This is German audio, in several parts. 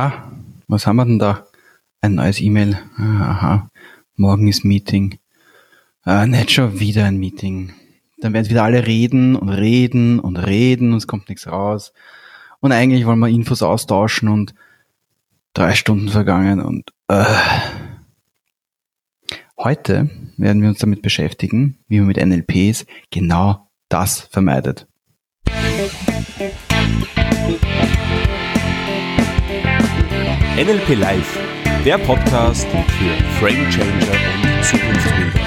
Ah, was haben wir denn da? Ein neues E-Mail. Ah, aha, morgen ist Meeting. Ah, nicht schon wieder ein Meeting. Dann werden wieder alle reden und reden und reden und es kommt nichts raus. Und eigentlich wollen wir Infos austauschen und drei Stunden vergangen und äh. heute werden wir uns damit beschäftigen, wie man mit NLPs genau das vermeidet. NLP Live, der Podcast für Frame Changer und Zukunftsbilder.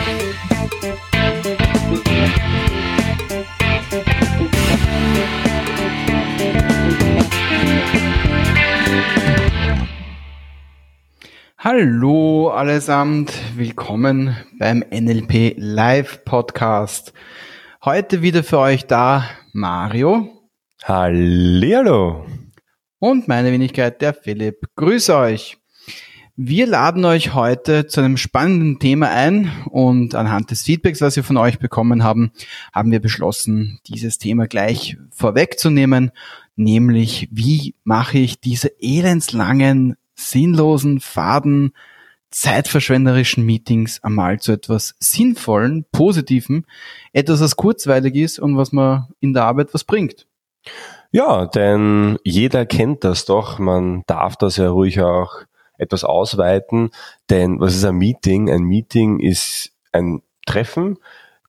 Hallo allesamt, willkommen beim NLP Live Podcast. Heute wieder für euch da Mario. Hallihallo und meine Wenigkeit, der Philipp. Grüße euch. Wir laden euch heute zu einem spannenden Thema ein und anhand des Feedbacks, was wir von euch bekommen haben, haben wir beschlossen, dieses Thema gleich vorwegzunehmen, nämlich wie mache ich diese elendslangen, sinnlosen, faden, zeitverschwenderischen Meetings einmal zu etwas Sinnvollen, Positiven, etwas, was kurzweilig ist und was man in der Arbeit was bringt. Ja, denn jeder kennt das doch. Man darf das ja ruhig auch etwas ausweiten. Denn was ist ein Meeting? Ein Meeting ist ein Treffen,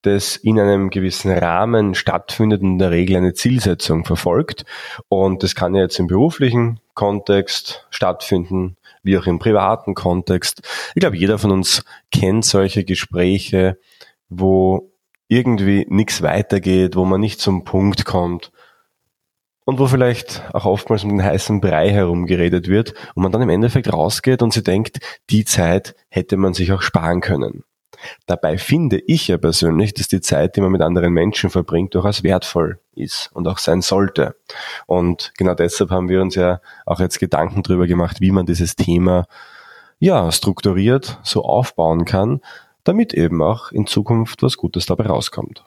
das in einem gewissen Rahmen stattfindet und in der Regel eine Zielsetzung verfolgt. Und das kann ja jetzt im beruflichen Kontext stattfinden, wie auch im privaten Kontext. Ich glaube, jeder von uns kennt solche Gespräche, wo irgendwie nichts weitergeht, wo man nicht zum Punkt kommt und wo vielleicht auch oftmals um den heißen Brei herumgeredet wird und man dann im Endeffekt rausgeht und sie denkt, die Zeit hätte man sich auch sparen können. Dabei finde ich ja persönlich, dass die Zeit, die man mit anderen Menschen verbringt, durchaus wertvoll ist und auch sein sollte. Und genau deshalb haben wir uns ja auch jetzt Gedanken darüber gemacht, wie man dieses Thema ja strukturiert so aufbauen kann, damit eben auch in Zukunft was Gutes dabei rauskommt.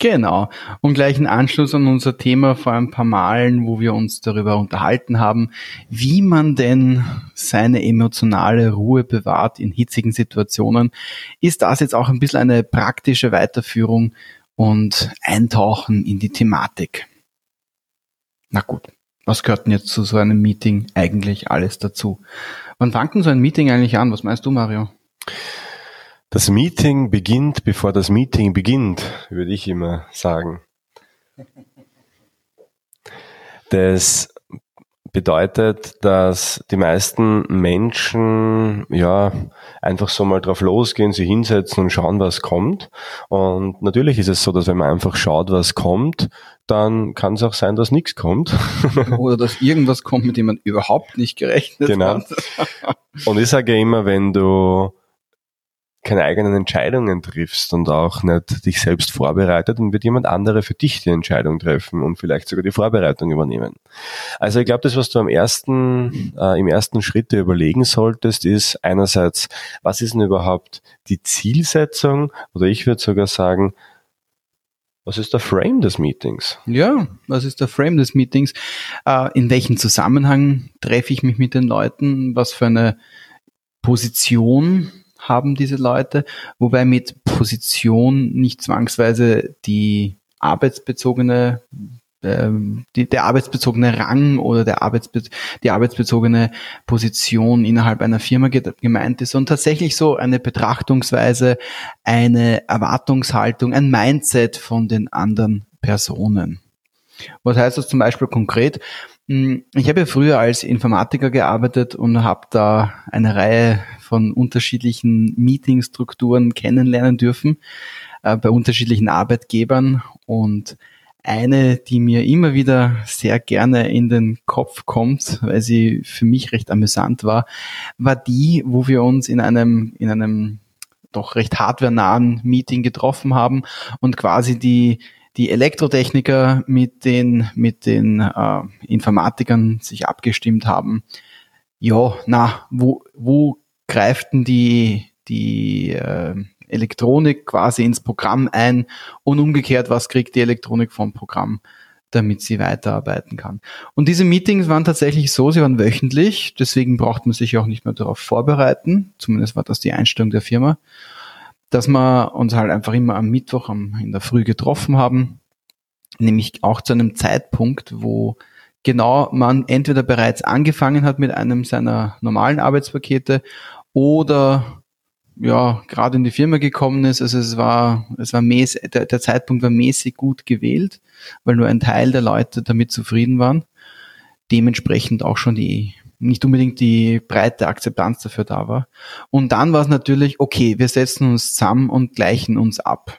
Genau. Und gleich ein Anschluss an unser Thema vor ein paar Malen, wo wir uns darüber unterhalten haben, wie man denn seine emotionale Ruhe bewahrt in hitzigen Situationen, ist das jetzt auch ein bisschen eine praktische Weiterführung und Eintauchen in die Thematik. Na gut, was gehört denn jetzt zu so einem Meeting eigentlich alles dazu? Wann fängt denn so ein Meeting eigentlich an? Was meinst du, Mario? Das Meeting beginnt, bevor das Meeting beginnt, würde ich immer sagen. Das bedeutet, dass die meisten Menschen ja einfach so mal drauf losgehen, sie hinsetzen und schauen, was kommt. Und natürlich ist es so, dass wenn man einfach schaut, was kommt, dann kann es auch sein, dass nichts kommt. Oder dass irgendwas kommt, mit dem man überhaupt nicht gerechnet genau. hat. Und ich sage immer, wenn du keine eigenen Entscheidungen triffst und auch nicht dich selbst vorbereitet, dann wird jemand andere für dich die Entscheidung treffen und vielleicht sogar die Vorbereitung übernehmen. Also ich glaube, das, was du am ersten, äh, im ersten Schritt überlegen solltest, ist einerseits, was ist denn überhaupt die Zielsetzung? Oder ich würde sogar sagen, was ist der Frame des Meetings? Ja, was ist der Frame des Meetings? Äh, in welchem Zusammenhang treffe ich mich mit den Leuten? Was für eine Position haben diese Leute, wobei mit Position nicht zwangsweise die arbeitsbezogene ähm, die, der arbeitsbezogene Rang oder der Arbeitsbe die arbeitsbezogene Position innerhalb einer Firma gemeint ist und tatsächlich so eine Betrachtungsweise, eine Erwartungshaltung, ein Mindset von den anderen Personen. Was heißt das zum Beispiel konkret? Hm, ich habe ja früher als Informatiker gearbeitet und habe da eine Reihe von unterschiedlichen Meetingstrukturen kennenlernen dürfen äh, bei unterschiedlichen Arbeitgebern. Und eine, die mir immer wieder sehr gerne in den Kopf kommt, weil sie für mich recht amüsant war, war die, wo wir uns in einem, in einem doch recht hardwarenahen Meeting getroffen haben und quasi die die Elektrotechniker mit den, mit den äh, Informatikern sich abgestimmt haben. Ja, na, wo, wo greift denn die, die äh, Elektronik quasi ins Programm ein und umgekehrt, was kriegt die Elektronik vom Programm damit sie weiterarbeiten kann. Und diese Meetings waren tatsächlich so, sie waren wöchentlich, deswegen braucht man sich auch nicht mehr darauf vorbereiten, zumindest war das die Einstellung der Firma, dass wir uns halt einfach immer am Mittwoch in der Früh getroffen haben, nämlich auch zu einem Zeitpunkt, wo genau man entweder bereits angefangen hat mit einem seiner normalen Arbeitspakete oder ja, gerade in die Firma gekommen ist. Also es war, es war mäßig, der, der Zeitpunkt war mäßig gut gewählt, weil nur ein Teil der Leute damit zufrieden waren. Dementsprechend auch schon die, nicht unbedingt die breite Akzeptanz dafür da war. Und dann war es natürlich, okay, wir setzen uns zusammen und gleichen uns ab.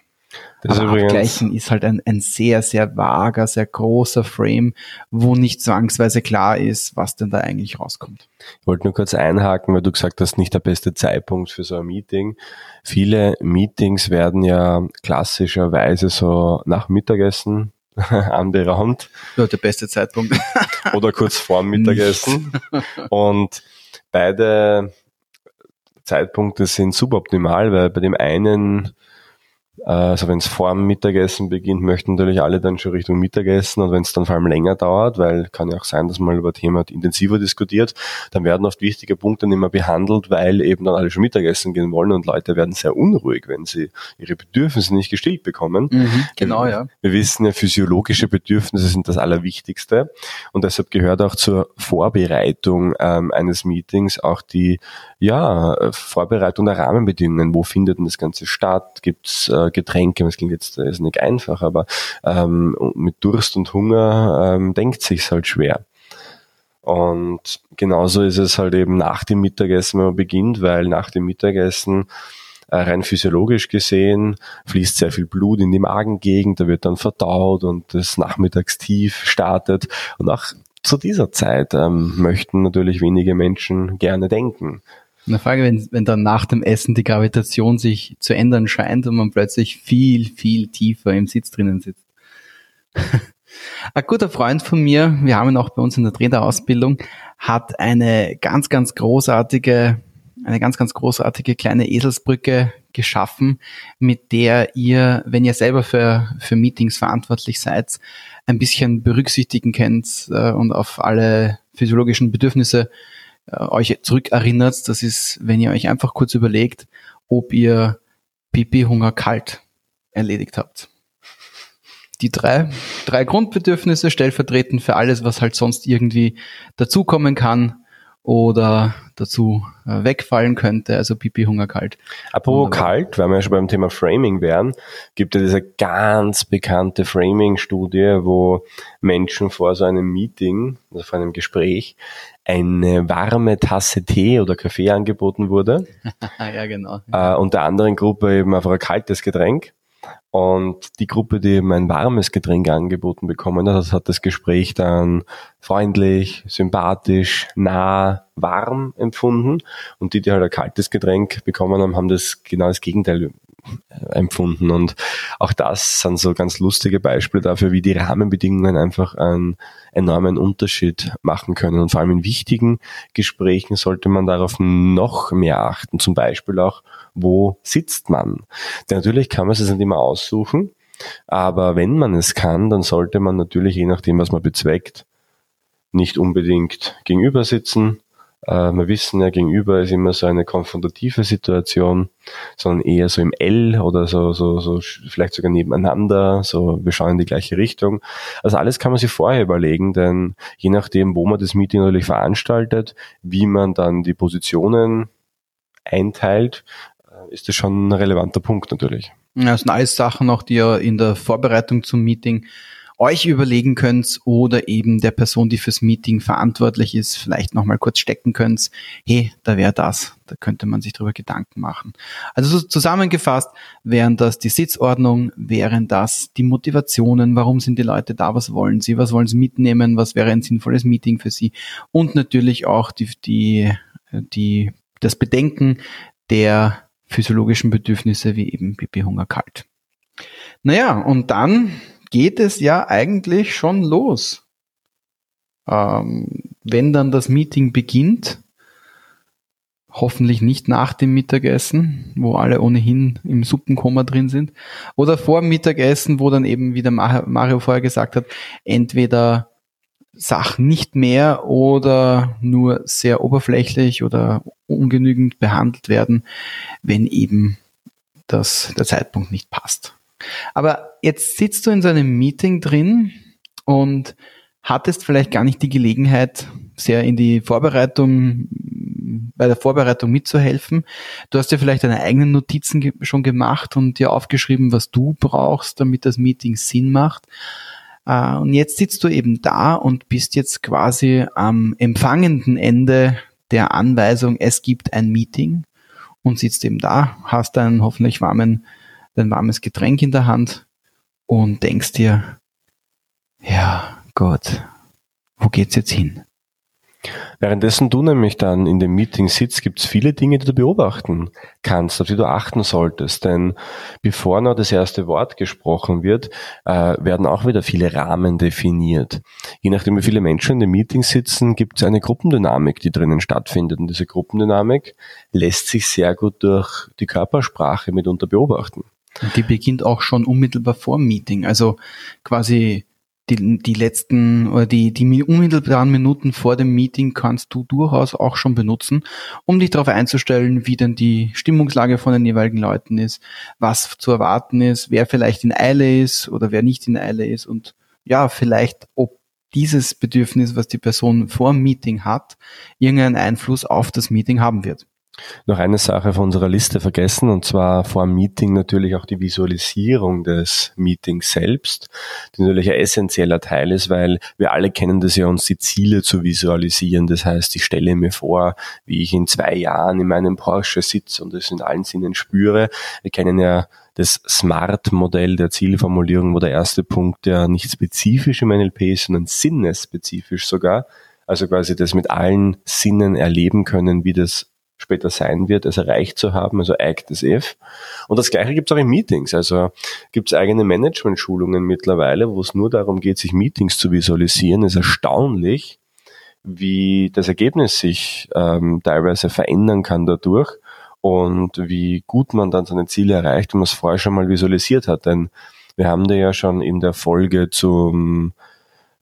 Das Aber übrigens, Abgleichen ist halt ein, ein sehr, sehr vager, sehr großer Frame, wo nicht zwangsweise klar ist, was denn da eigentlich rauskommt. Ich wollte nur kurz einhaken, weil du gesagt hast, nicht der beste Zeitpunkt für so ein Meeting. Viele Meetings werden ja klassischerweise so nach Mittagessen anberaumt. Ja, der beste Zeitpunkt. Oder kurz vor dem Mittagessen. Und beide Zeitpunkte sind suboptimal, weil bei dem einen also wenn es vor dem Mittagessen beginnt, möchten natürlich alle dann schon Richtung Mittagessen und wenn es dann vor allem länger dauert, weil kann ja auch sein, dass man über Thema intensiver diskutiert, dann werden oft wichtige Punkte nicht mehr behandelt, weil eben dann alle schon Mittagessen gehen wollen und Leute werden sehr unruhig, wenn sie ihre Bedürfnisse nicht gestillt bekommen. Mhm, genau, ja. Wir wissen ja, physiologische Bedürfnisse sind das Allerwichtigste und deshalb gehört auch zur Vorbereitung ähm, eines Meetings auch die ja, Vorbereitung der Rahmenbedingungen. Wo findet denn das Ganze statt? Gibt's äh, Getränke? Das klingt jetzt ist nicht einfach, aber ähm, mit Durst und Hunger ähm, denkt sich's halt schwer. Und genauso ist es halt eben nach dem Mittagessen, wenn man beginnt, weil nach dem Mittagessen äh, rein physiologisch gesehen fließt sehr viel Blut in die Magengegend, da wird dann verdaut und das Nachmittagstief startet. Und auch zu dieser Zeit ähm, möchten natürlich wenige Menschen gerne denken. Eine Frage, wenn, wenn dann nach dem Essen die Gravitation sich zu ändern scheint und man plötzlich viel, viel tiefer im Sitz drinnen sitzt. Ein guter Freund von mir, wir haben ihn auch bei uns in der Trainerausbildung, hat eine ganz, ganz großartige, eine ganz, ganz großartige kleine Eselsbrücke geschaffen, mit der ihr, wenn ihr selber für, für Meetings verantwortlich seid, ein bisschen berücksichtigen könnt äh, und auf alle physiologischen Bedürfnisse äh, euch zurückerinnert, das ist, wenn ihr euch einfach kurz überlegt, ob ihr Pipi, Hunger, Kalt erledigt habt. Die drei, drei Grundbedürfnisse stellvertretend für alles, was halt sonst irgendwie dazukommen kann oder dazu äh, wegfallen könnte, also Pipi, Hunger, Kalt. Apropos Wunderbar. kalt, weil wir ja schon beim Thema Framing wären, gibt es diese ganz bekannte Framing-Studie, wo Menschen vor so einem Meeting, also vor einem Gespräch, eine warme Tasse Tee oder Kaffee angeboten wurde. ja, genau. Äh, und der anderen Gruppe eben einfach ein kaltes Getränk. Und die Gruppe, die eben ein warmes Getränk angeboten bekommen hat, hat das Gespräch dann freundlich, sympathisch, nah, warm empfunden. Und die, die halt ein kaltes Getränk bekommen haben, haben das genau das Gegenteil empfunden. Und auch das sind so ganz lustige Beispiele dafür, wie die Rahmenbedingungen einfach einen enormen Unterschied machen können. Und vor allem in wichtigen Gesprächen sollte man darauf noch mehr achten. Zum Beispiel auch, wo sitzt man? Denn natürlich kann man es nicht immer aussuchen. Aber wenn man es kann, dann sollte man natürlich, je nachdem, was man bezweckt, nicht unbedingt gegenüber sitzen, äh, wir wissen ja, gegenüber ist immer so eine konfrontative Situation, sondern eher so im L oder so, so, so vielleicht sogar nebeneinander, so wir schauen in die gleiche Richtung. Also alles kann man sich vorher überlegen, denn je nachdem, wo man das Meeting natürlich veranstaltet, wie man dann die Positionen einteilt, äh, ist das schon ein relevanter Punkt natürlich. Ja, das sind alles Sachen auch, die ja in der Vorbereitung zum Meeting euch überlegen könnt oder eben der Person, die fürs Meeting verantwortlich ist, vielleicht nochmal kurz stecken könnt, hey, da wäre das, da könnte man sich drüber Gedanken machen. Also so zusammengefasst wären das die Sitzordnung, wären das die Motivationen, warum sind die Leute da, was wollen sie, was wollen sie mitnehmen, was wäre ein sinnvolles Meeting für sie und natürlich auch die, die, die, das Bedenken der physiologischen Bedürfnisse wie eben Pipi Hunger kalt. Naja, und dann geht es ja eigentlich schon los. Ähm, wenn dann das Meeting beginnt, hoffentlich nicht nach dem Mittagessen, wo alle ohnehin im Suppenkoma drin sind, oder vor dem Mittagessen, wo dann eben, wie der Mario vorher gesagt hat, entweder Sachen nicht mehr oder nur sehr oberflächlich oder ungenügend behandelt werden, wenn eben das, der Zeitpunkt nicht passt. Aber jetzt sitzt du in so einem Meeting drin und hattest vielleicht gar nicht die Gelegenheit, sehr in die Vorbereitung, bei der Vorbereitung mitzuhelfen. Du hast ja vielleicht deine eigenen Notizen schon gemacht und dir aufgeschrieben, was du brauchst, damit das Meeting Sinn macht. Uh, und jetzt sitzt du eben da und bist jetzt quasi am empfangenden Ende der Anweisung, es gibt ein Meeting und sitzt eben da, hast einen hoffentlich warmen, dein warmes Getränk in der Hand und denkst dir, ja, Gott, wo geht's jetzt hin? Währenddessen du nämlich dann in dem Meeting sitzt, gibt es viele Dinge, die du beobachten kannst, auf die du achten solltest. Denn bevor noch das erste Wort gesprochen wird, äh, werden auch wieder viele Rahmen definiert. Je nachdem, wie viele Menschen in dem Meeting sitzen, gibt es eine Gruppendynamik, die drinnen stattfindet. Und diese Gruppendynamik lässt sich sehr gut durch die Körpersprache mitunter beobachten. Und die beginnt auch schon unmittelbar vor dem Meeting. Also quasi die, die letzten oder die, die unmittelbaren Minuten vor dem Meeting kannst du durchaus auch schon benutzen, um dich darauf einzustellen, wie denn die Stimmungslage von den jeweiligen Leuten ist, was zu erwarten ist, wer vielleicht in Eile ist oder wer nicht in Eile ist und ja, vielleicht ob dieses Bedürfnis, was die Person vor dem Meeting hat, irgendeinen Einfluss auf das Meeting haben wird. Noch eine Sache von unserer Liste vergessen, und zwar vor dem Meeting natürlich auch die Visualisierung des Meetings selbst, die natürlich ein essentieller Teil ist, weil wir alle kennen das ja, uns die Ziele zu visualisieren. Das heißt, ich stelle mir vor, wie ich in zwei Jahren in meinem Porsche sitze und es in allen Sinnen spüre. Wir kennen ja das SMART-Modell der Zielformulierung, wo der erste Punkt ja nicht spezifisch im NLP ist, sondern sinnesspezifisch sogar. Also quasi das mit allen Sinnen erleben können, wie das später sein wird, es erreicht zu haben, also Act as if. Und das gleiche gibt es auch in Meetings. Also gibt es eigene Management-Schulungen mittlerweile, wo es nur darum geht, sich Meetings zu visualisieren. Es ist erstaunlich, wie das Ergebnis sich ähm, teilweise verändern kann dadurch und wie gut man dann seine Ziele erreicht, wenn man es vorher schon mal visualisiert hat. Denn wir haben da ja schon in der Folge zum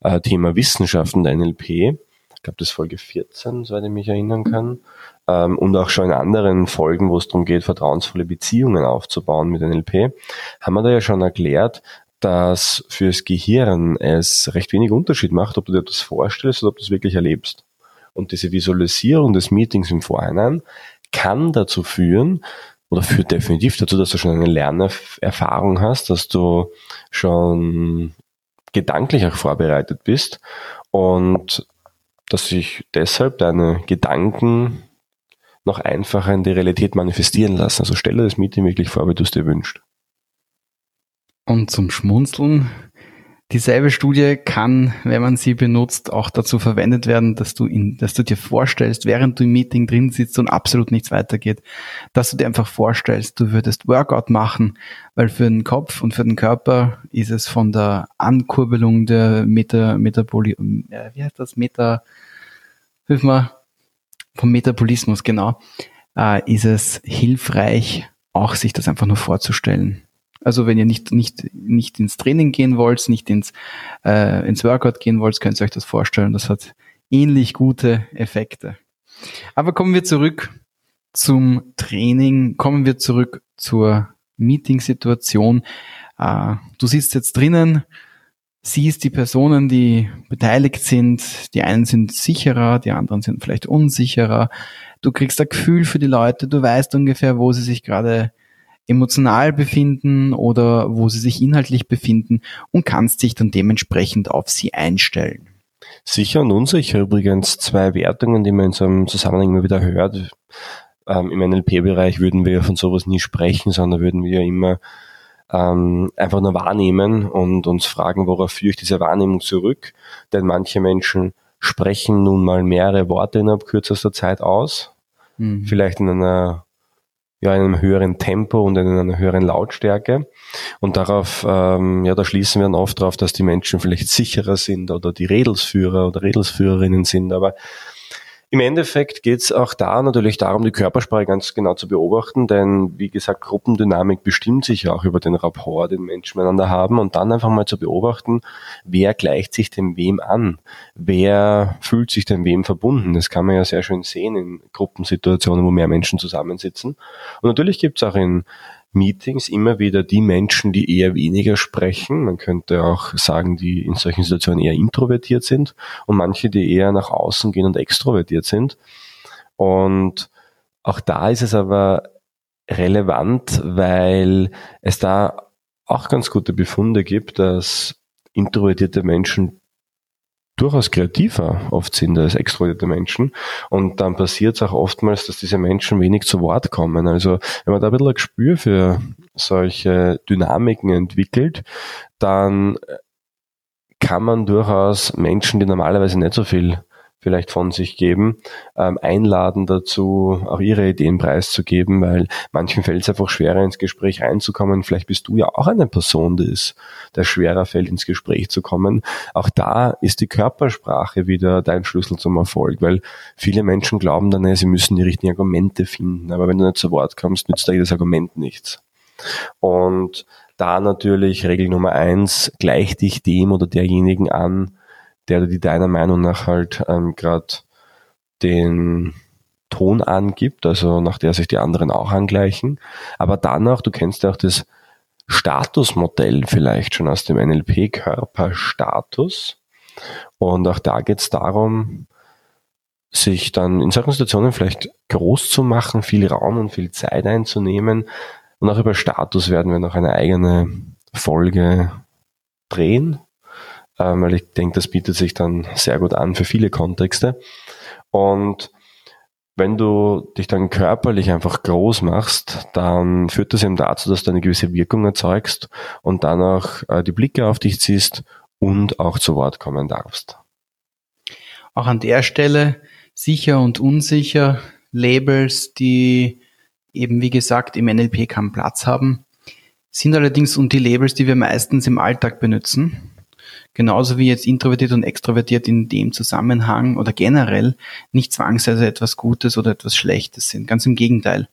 äh, Thema Wissenschaften der NLP, ich glaube das ist Folge 14, soweit ich mich erinnern kann, ähm, und auch schon in anderen Folgen, wo es darum geht, vertrauensvolle Beziehungen aufzubauen mit NLP, haben wir da ja schon erklärt, dass fürs Gehirn es recht wenig Unterschied macht, ob du dir das vorstellst oder ob du es wirklich erlebst. Und diese Visualisierung des Meetings im Vorhinein kann dazu führen, oder führt definitiv dazu, dass du schon eine Lernerfahrung hast, dass du schon gedanklich auch vorbereitet bist und dass sich deshalb deine Gedanken noch einfacher in die Realität manifestieren lassen. Also stelle das Meeting wirklich vor, wie du es dir wünschst. Und zum Schmunzeln, dieselbe Studie kann, wenn man sie benutzt, auch dazu verwendet werden, dass du, in, dass du dir vorstellst, während du im Meeting drin sitzt und absolut nichts weitergeht, dass du dir einfach vorstellst, du würdest Workout machen, weil für den Kopf und für den Körper ist es von der Ankurbelung der Meta, Metaboli, äh, wie heißt das, Meta, hilf mal, vom Metabolismus, genau, äh, ist es hilfreich, auch sich das einfach nur vorzustellen. Also wenn ihr nicht, nicht, nicht ins Training gehen wollt, nicht ins, äh, ins Workout gehen wollt, könnt ihr euch das vorstellen. Das hat ähnlich gute Effekte. Aber kommen wir zurück zum Training, kommen wir zurück zur Meeting-Situation. Äh, du sitzt jetzt drinnen, siehst die Personen, die beteiligt sind. Die einen sind sicherer, die anderen sind vielleicht unsicherer. Du kriegst ein Gefühl für die Leute, du weißt ungefähr, wo sie sich gerade emotional befinden oder wo sie sich inhaltlich befinden und kannst dich dann dementsprechend auf sie einstellen. Sicher und unsicher übrigens zwei Wertungen, die man in so einem Zusammenhang immer wieder hört. Ähm, Im NLP-Bereich würden wir von sowas nie sprechen, sondern würden wir immer ähm, einfach nur wahrnehmen und uns fragen, worauf führe ich diese Wahrnehmung zurück. Denn manche Menschen sprechen nun mal mehrere Worte innerhalb kürzester Zeit aus, mhm. vielleicht in einer ja, in einem höheren Tempo und in einer höheren Lautstärke. Und darauf, ähm, ja, da schließen wir dann oft darauf, dass die Menschen vielleicht sicherer sind oder die Redelsführer oder Redelsführerinnen sind. Aber Im Endeffekt geht es auch da natürlich darum, die Körpersprache ganz genau zu beobachten, denn wie gesagt, Gruppendynamik bestimmt sich ja auch über den Rapport, den Menschen miteinander haben und dann einfach mal zu beobachten, wer gleicht sich dem wem an, wer fühlt sich dem wem verbunden. Das kann man ja sehr schön sehen in Gruppensituationen, wo mehr Menschen zusammensitzen. Und natürlich gibt es auch in Meetings immer wieder die Menschen, die eher weniger sprechen. Man könnte auch sagen, die in solchen Situationen eher introvertiert sind und manche, die eher nach außen gehen und extrovertiert sind. Und auch da ist es aber relevant, weil es da auch ganz gute Befunde gibt, dass introvertierte Menschen durchaus kreativer oft sind als extrovertierte Menschen. Und dann passiert es auch oftmals, dass diese Menschen wenig zu Wort kommen. Also wenn man da ein bisschen ein Gespür für solche Dynamiken entwickelt, dann kann man durchaus Menschen, die normalerweise nicht so viel vielleicht von sich geben, ähm, einladen dazu, auch ihre Ideen preiszugeben, weil manchen fällt es einfach schwerer, ins Gespräch reinzukommen. Vielleicht bist du ja auch eine Person, die es, der schwerer fällt, ins Gespräch zu kommen. Auch da ist die Körpersprache wieder dein Schlüssel zum Erfolg, weil viele Menschen glauben dann, sie müssen die richtigen Argumente finden. Aber wenn du nicht zu Wort kommst, nützt da jedes Argument nichts. Und da natürlich Regel Nummer eins, gleich dich dem oder derjenigen an, der die deiner Meinung nach halt ähm, gerade den Ton angibt, also nach der sich die anderen auch angleichen. Aber danach, du kennst ja auch das Statusmodell vielleicht schon aus dem NLP, Körperstatus. Und auch da geht es darum, sich dann in solchen Situationen vielleicht groß zu machen, viel Raum und viel Zeit einzunehmen. Und auch über Status werden wir noch eine eigene Folge drehen ähm, weil ich denke, das bietet sich dann sehr gut an für viele Kontexte. Und wenn du dich dann körperlich einfach groß machst, dann führt das eben dazu, dass du eine gewisse Wirkung erzeugst und dann auch äh, die Blicke auf dich ziehst und auch zu Wort kommen darfst. Auch an der Stelle sicher und unsicher Labels, die eben wie gesagt im NLP keinen Platz haben, sind allerdings und die Labels, die wir meistens im Alltag benutzen. Genauso wie jetzt introvertiert und extrovertiert in dem Zusammenhang oder generell nicht zwangsweise etwas Gutes oder etwas Schlechtes sind. Ganz im Gegenteil.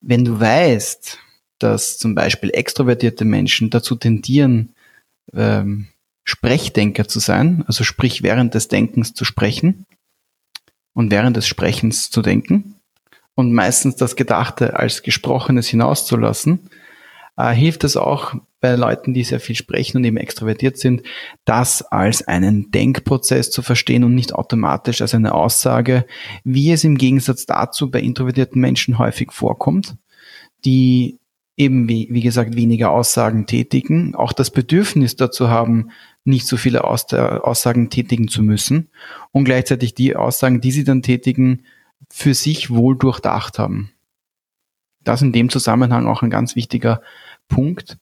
Wenn du weißt, dass zum Beispiel extrovertierte Menschen dazu tendieren, ähm, Sprechdenker zu sein, also sprich während des Denkens zu sprechen und während des Sprechens zu denken und meistens das Gedachte als Gesprochenes hinauszulassen, äh, hilft es auch bei Leuten, die sehr viel sprechen und eben extrovertiert sind, das als einen Denkprozess zu verstehen und nicht automatisch als eine Aussage, wie es im Gegensatz dazu bei introvertierten Menschen häufig vorkommt, die eben wie, wie gesagt weniger Aussagen tätigen, auch das Bedürfnis dazu haben, nicht so viele Aussagen tätigen zu müssen und gleichzeitig die Aussagen, die sie dann tätigen, für sich wohl durchdacht haben. Das in dem Zusammenhang auch ein ganz wichtiger Punkt.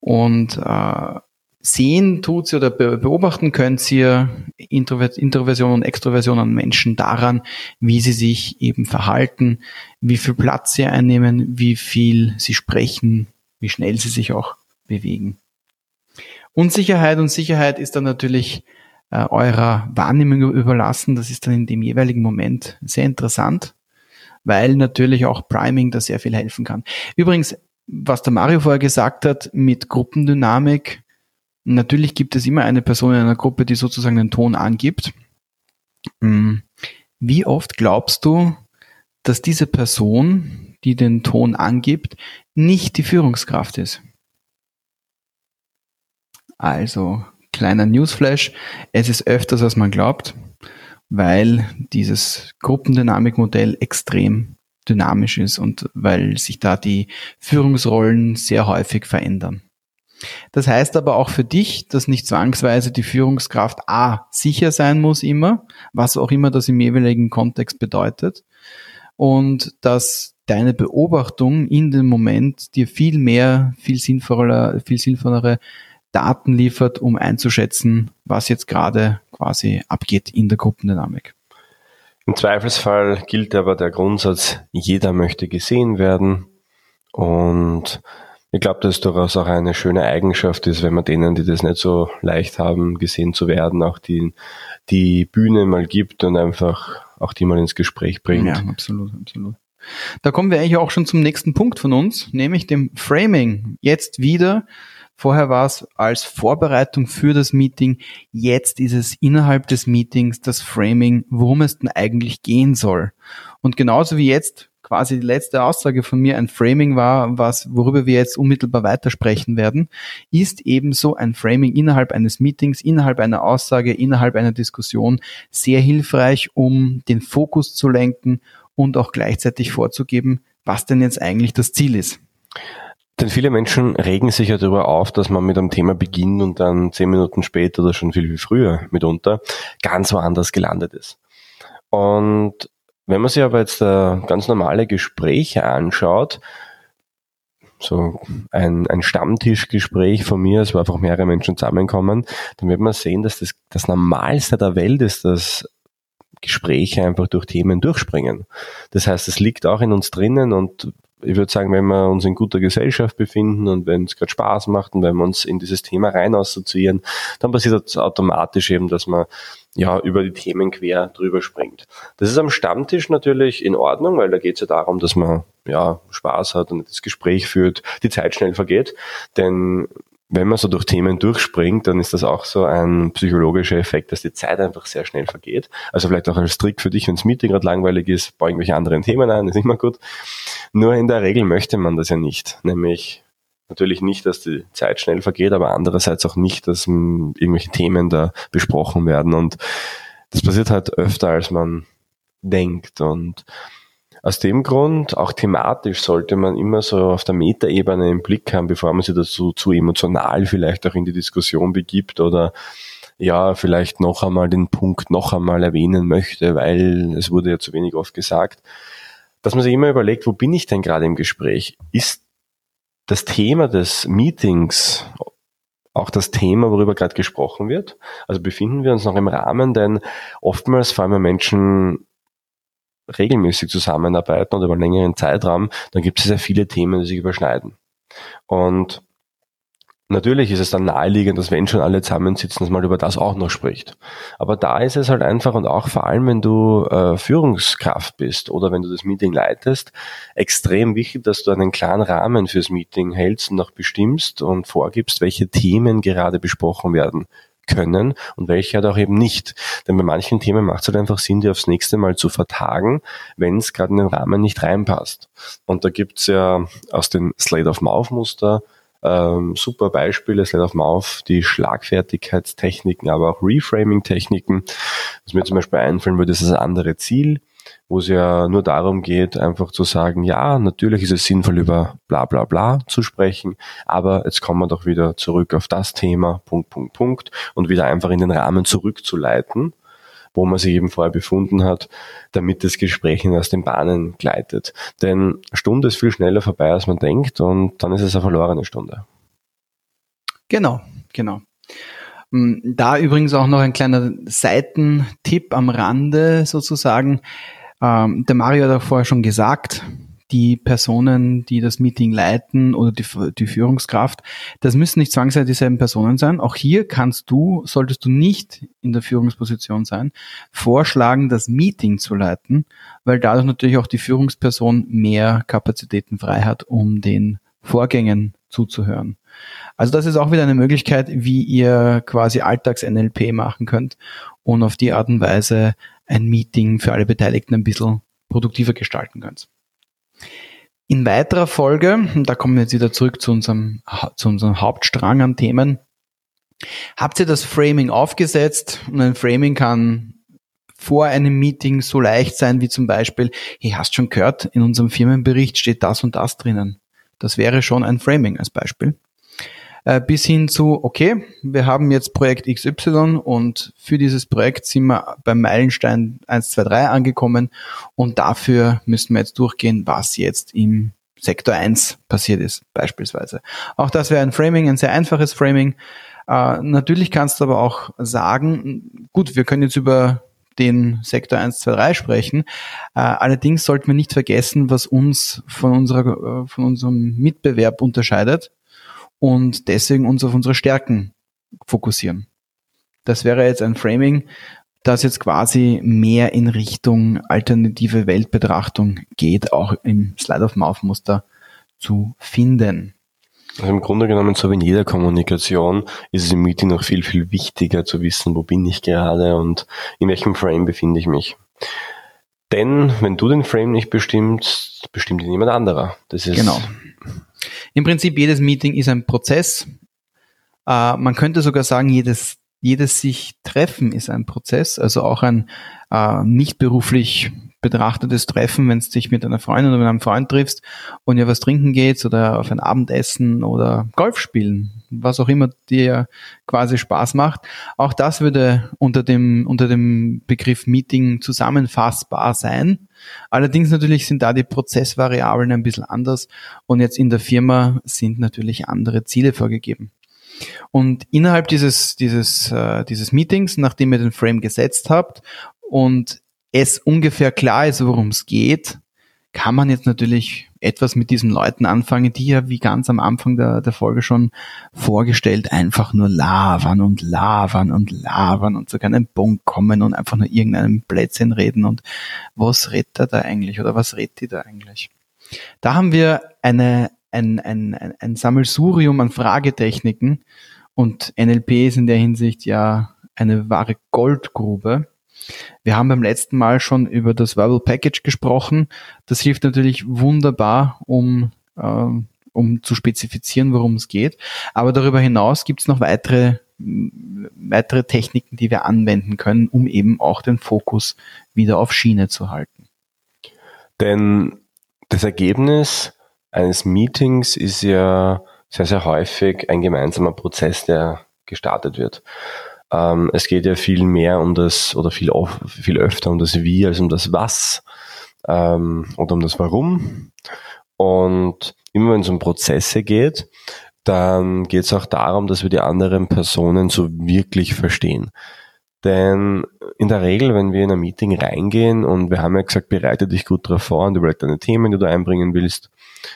Und äh, sehen tut sie oder beobachten könnt ihr Introversion und Extroversion an Menschen daran, wie sie sich eben verhalten, wie viel Platz sie einnehmen, wie viel sie sprechen, wie schnell sie sich auch bewegen. Unsicherheit und Sicherheit ist dann natürlich äh, eurer Wahrnehmung überlassen. Das ist dann in dem jeweiligen Moment sehr interessant weil natürlich auch Priming da sehr viel helfen kann. Übrigens, was der Mario vorher gesagt hat mit Gruppendynamik, natürlich gibt es immer eine Person in einer Gruppe, die sozusagen den Ton angibt. Hm, wie oft glaubst du, dass diese Person, die den Ton angibt, nicht die Führungskraft ist? Also, kleiner Newsflash, es ist öfters, als man glaubt weil dieses Gruppendynamikmodell extrem dynamisch ist und weil sich da die Führungsrollen sehr häufig verändern. Das heißt aber auch für dich, dass nicht zwangsweise die Führungskraft A sicher sein muss immer, was auch immer das im jeweiligen Kontext bedeutet, und dass deine Beobachtung in dem Moment dir viel mehr, viel sinnvoller, viel sinnvollere Daten liefert, um einzuschätzen, was jetzt gerade quasi abgeht in der Gruppendynamik. Im Zweifelsfall gilt aber der Grundsatz, jeder möchte gesehen werden und Ich glaube, dass durchaus auch eine schöne Eigenschaft ist, wenn man denen, die das nicht so leicht haben, gesehen zu werden, auch die, die Bühne mal gibt und einfach auch die mal ins Gespräch bringt. Ja, absolut, absolut. Da kommen wir eigentlich auch schon zum nächsten Punkt von uns, nämlich dem Framing. Jetzt wieder. Vorher war es als Vorbereitung für das Meeting. Jetzt ist es innerhalb des Meetings das Framing, worum es denn eigentlich gehen soll. Und genauso wie jetzt quasi die letzte Aussage von mir ein Framing war, was, worüber wir jetzt unmittelbar weitersprechen werden, ist ebenso ein Framing innerhalb eines Meetings, innerhalb einer Aussage, innerhalb einer Diskussion sehr hilfreich, um den Fokus zu lenken und auch gleichzeitig vorzugeben, was denn jetzt eigentlich das Ziel ist. Denn viele Menschen regen sich ja darüber auf, dass man mit einem Thema beginnt und dann zehn Minuten später oder schon viel, viel früher mitunter ganz woanders gelandet ist. Und wenn man sich aber jetzt äh, ganz normale Gespräche anschaut, so ein, ein Stammtischgespräch von mir, es war einfach mehrere Menschen zusammenkommen, dann wird man sehen, dass das, das Normalste der Welt ist, dass Gespräche einfach durch Themen durchspringen. Das heißt, es liegt auch in uns drinnen und ich würde sagen, wenn wir uns in guter Gesellschaft befinden und wenn es gerade Spaß macht und wenn wir uns in dieses Thema rein assoziieren, dann passiert das automatisch eben, dass man ja über die Themen quer drüber springt. Das ist am Stammtisch natürlich in Ordnung, weil da geht es ja darum, dass man ja Spaß hat und das Gespräch führt, die Zeit schnell vergeht. Denn wenn man so durch Themen durchspringt, dann ist das auch so ein psychologischer Effekt, dass die Zeit einfach sehr schnell vergeht. Also vielleicht auch als Trick für dich, wenn das Meeting gerade langweilig ist, bau irgendwelche anderen Themen ein, ist immer gut. Nur in der Regel möchte man das ja nicht. Nämlich natürlich nicht, dass die Zeit schnell vergeht, aber andererseits auch nicht, dass irgendwelche Themen da besprochen werden. Und das passiert halt öfter, als man denkt. Und aus dem Grund, auch thematisch, sollte man immer so auf der Metaebene im Blick haben, bevor man sich dazu zu emotional vielleicht auch in die Diskussion begibt oder ja, vielleicht noch einmal den Punkt noch einmal erwähnen möchte, weil es wurde ja zu wenig oft gesagt, dass man sich immer überlegt, wo bin ich denn gerade im Gespräch? Ist das Thema des Meetings auch das Thema, worüber gerade gesprochen wird? Also befinden wir uns noch im Rahmen, denn oftmals fallen Menschen regelmäßig zusammenarbeiten oder über einen längeren Zeitraum, dann gibt es sehr viele Themen, die sich überschneiden. Und Natürlich ist es dann naheliegend, dass wenn schon alle zusammensitzen, dass man über das auch noch spricht. Aber da ist es halt einfach und auch vor allem, wenn du äh, Führungskraft bist oder wenn du das Meeting leitest, extrem wichtig, dass du einen klaren Rahmen fürs Meeting hältst und auch bestimmst und vorgibst, welche Themen gerade besprochen werden können und welche halt auch eben nicht. Denn bei manchen Themen macht es halt einfach Sinn, die aufs nächste Mal zu vertagen, wenn es gerade in den Rahmen nicht reinpasst. Und da gibt's ja aus den Slate of Mouth Muster ähm, super Beispiele, Slate of Mouth, die Schlagfertigkeitstechniken, aber auch Reframing-Techniken. Was mir zum Beispiel einfallen würde, ist das andere Ziel wo es ja nur darum geht, einfach zu sagen, ja, natürlich ist es sinnvoll, über bla bla bla zu sprechen, aber jetzt kommen wir doch wieder zurück auf das Thema, Punkt, Punkt, Punkt, und wieder einfach in den Rahmen zurückzuleiten, wo man sich eben vorher befunden hat, damit das Gespräch aus den Bahnen gleitet. Denn Stunde ist viel schneller vorbei, als man denkt, und dann ist es eine verlorene Stunde. Genau, genau. Hm, da übrigens auch noch ein kleiner Seitentipp am Rande sozusagen. Ähm, der Mario hat auch vorher schon gesagt, die Personen, die das Meeting leiten oder die, die Führungskraft, das müssen nicht zwangsläufig dieselben Personen sein. Auch hier kannst du, solltest du nicht in der Führungsposition sein, vorschlagen, das Meeting zu leiten, weil dadurch natürlich auch die Führungsperson mehr Kapazitäten frei hat, um den Vorgängen zuzuhören. Also das ist auch wieder eine Möglichkeit, wie ihr quasi Alltags-NLP machen könnt und auf die Art und Weise ein Meeting für alle Beteiligten ein bisschen produktiver gestalten könnt. In weiterer Folge, da kommen wir jetzt wieder zurück zu unserem, zu unserem Hauptstrang an Themen, habt ihr das Framing aufgesetzt und ein Framing kann vor einem Meeting so leicht sein wie zum Beispiel, hey, hast schon gehört, in unserem Firmenbericht steht das und das drinnen. Das wäre schon ein Framing als Beispiel. Äh, bis hin zu, okay, wir haben jetzt Projekt XY und für dieses Projekt sind wir beim Meilenstein 1, 2, 3 angekommen und dafür müssen wir jetzt durchgehen, was jetzt im Sektor 1 passiert ist, beispielsweise. Auch das wäre ein Framing, ein sehr einfaches Framing. Äh, natürlich kannst du aber auch sagen, gut, wir können jetzt über den Sektor 1, 2, 3 sprechen. Äh, allerdings sollten wir nicht vergessen, was uns von, unserer, äh, von unserem Mitbewerb unterscheidet und deswegen uns auf unsere Stärken fokussieren. Das wäre jetzt ein Framing, das jetzt quasi mehr in Richtung alternative Weltbetrachtung geht, auch im Slide-of-Mouth-Muster zu finden. Also im Grunde genommen, so wie in jeder Kommunikation, ist es im Meeting noch viel, viel wichtiger zu wissen, wo bin ich gerade und in welchem Frame befinde ich mich. Denn wenn du den Frame nicht bestimmst, bestimmt ihn jemand anderer. Das ist genau. Im Prinzip jedes Meeting ist ein Prozess. Äh, man könnte sogar sagen, jedes jedes sich Treffen ist ein Prozess, also auch ein äh, nicht beruflich betrachtetes Treffen, wenn du dich mit einer Freundin oder mit einem Freund triffst und ihr was trinken geht oder auf ein Abendessen oder Golf spielen, was auch immer dir quasi Spaß macht. Auch das würde unter dem, unter dem Begriff Meeting zusammenfassbar sein. Allerdings natürlich sind da die Prozessvariablen ein bisschen anders und jetzt in der Firma sind natürlich andere Ziele vorgegeben. Und innerhalb dieses, dieses, äh, dieses Meetings, nachdem ihr den Frame gesetzt habt und es ungefähr klar ist, worum es geht, kann man jetzt natürlich etwas mit diesen Leuten anfangen, die ja wie ganz am Anfang der, der Folge schon vorgestellt einfach nur labern und labern und labern und zu keinem Punkt kommen und einfach nur irgendeinem Plätzchen reden und was redet er da eigentlich oder was redet die da eigentlich? Da haben wir eine, ein, ein, ein, ein Sammelsurium an Fragetechniken und NLP ist in der Hinsicht ja eine wahre Goldgrube. Wir haben beim letzten Mal schon über das Verbal Package gesprochen. Das hilft natürlich wunderbar, um, äh, um zu spezifizieren, worum es geht. Aber darüber hinaus gibt es noch weitere, weitere Techniken, die wir anwenden können, um eben auch den Fokus wieder auf Schiene zu halten. Denn das Ergebnis eines Meetings ist ja sehr, sehr häufig ein gemeinsamer Prozess, der gestartet wird. Ähm, es geht ja viel mehr um das oder viel, viel öfter um das Wie als um das Was ähm, oder um das Warum. Und immer wenn es um Prozesse geht, dann geht es auch darum, dass wir die anderen Personen so wirklich verstehen. Denn in der Regel, wenn wir in ein Meeting reingehen und wir haben ja gesagt, bereite dich gut darauf vor und überleg deine Themen, die du einbringen willst.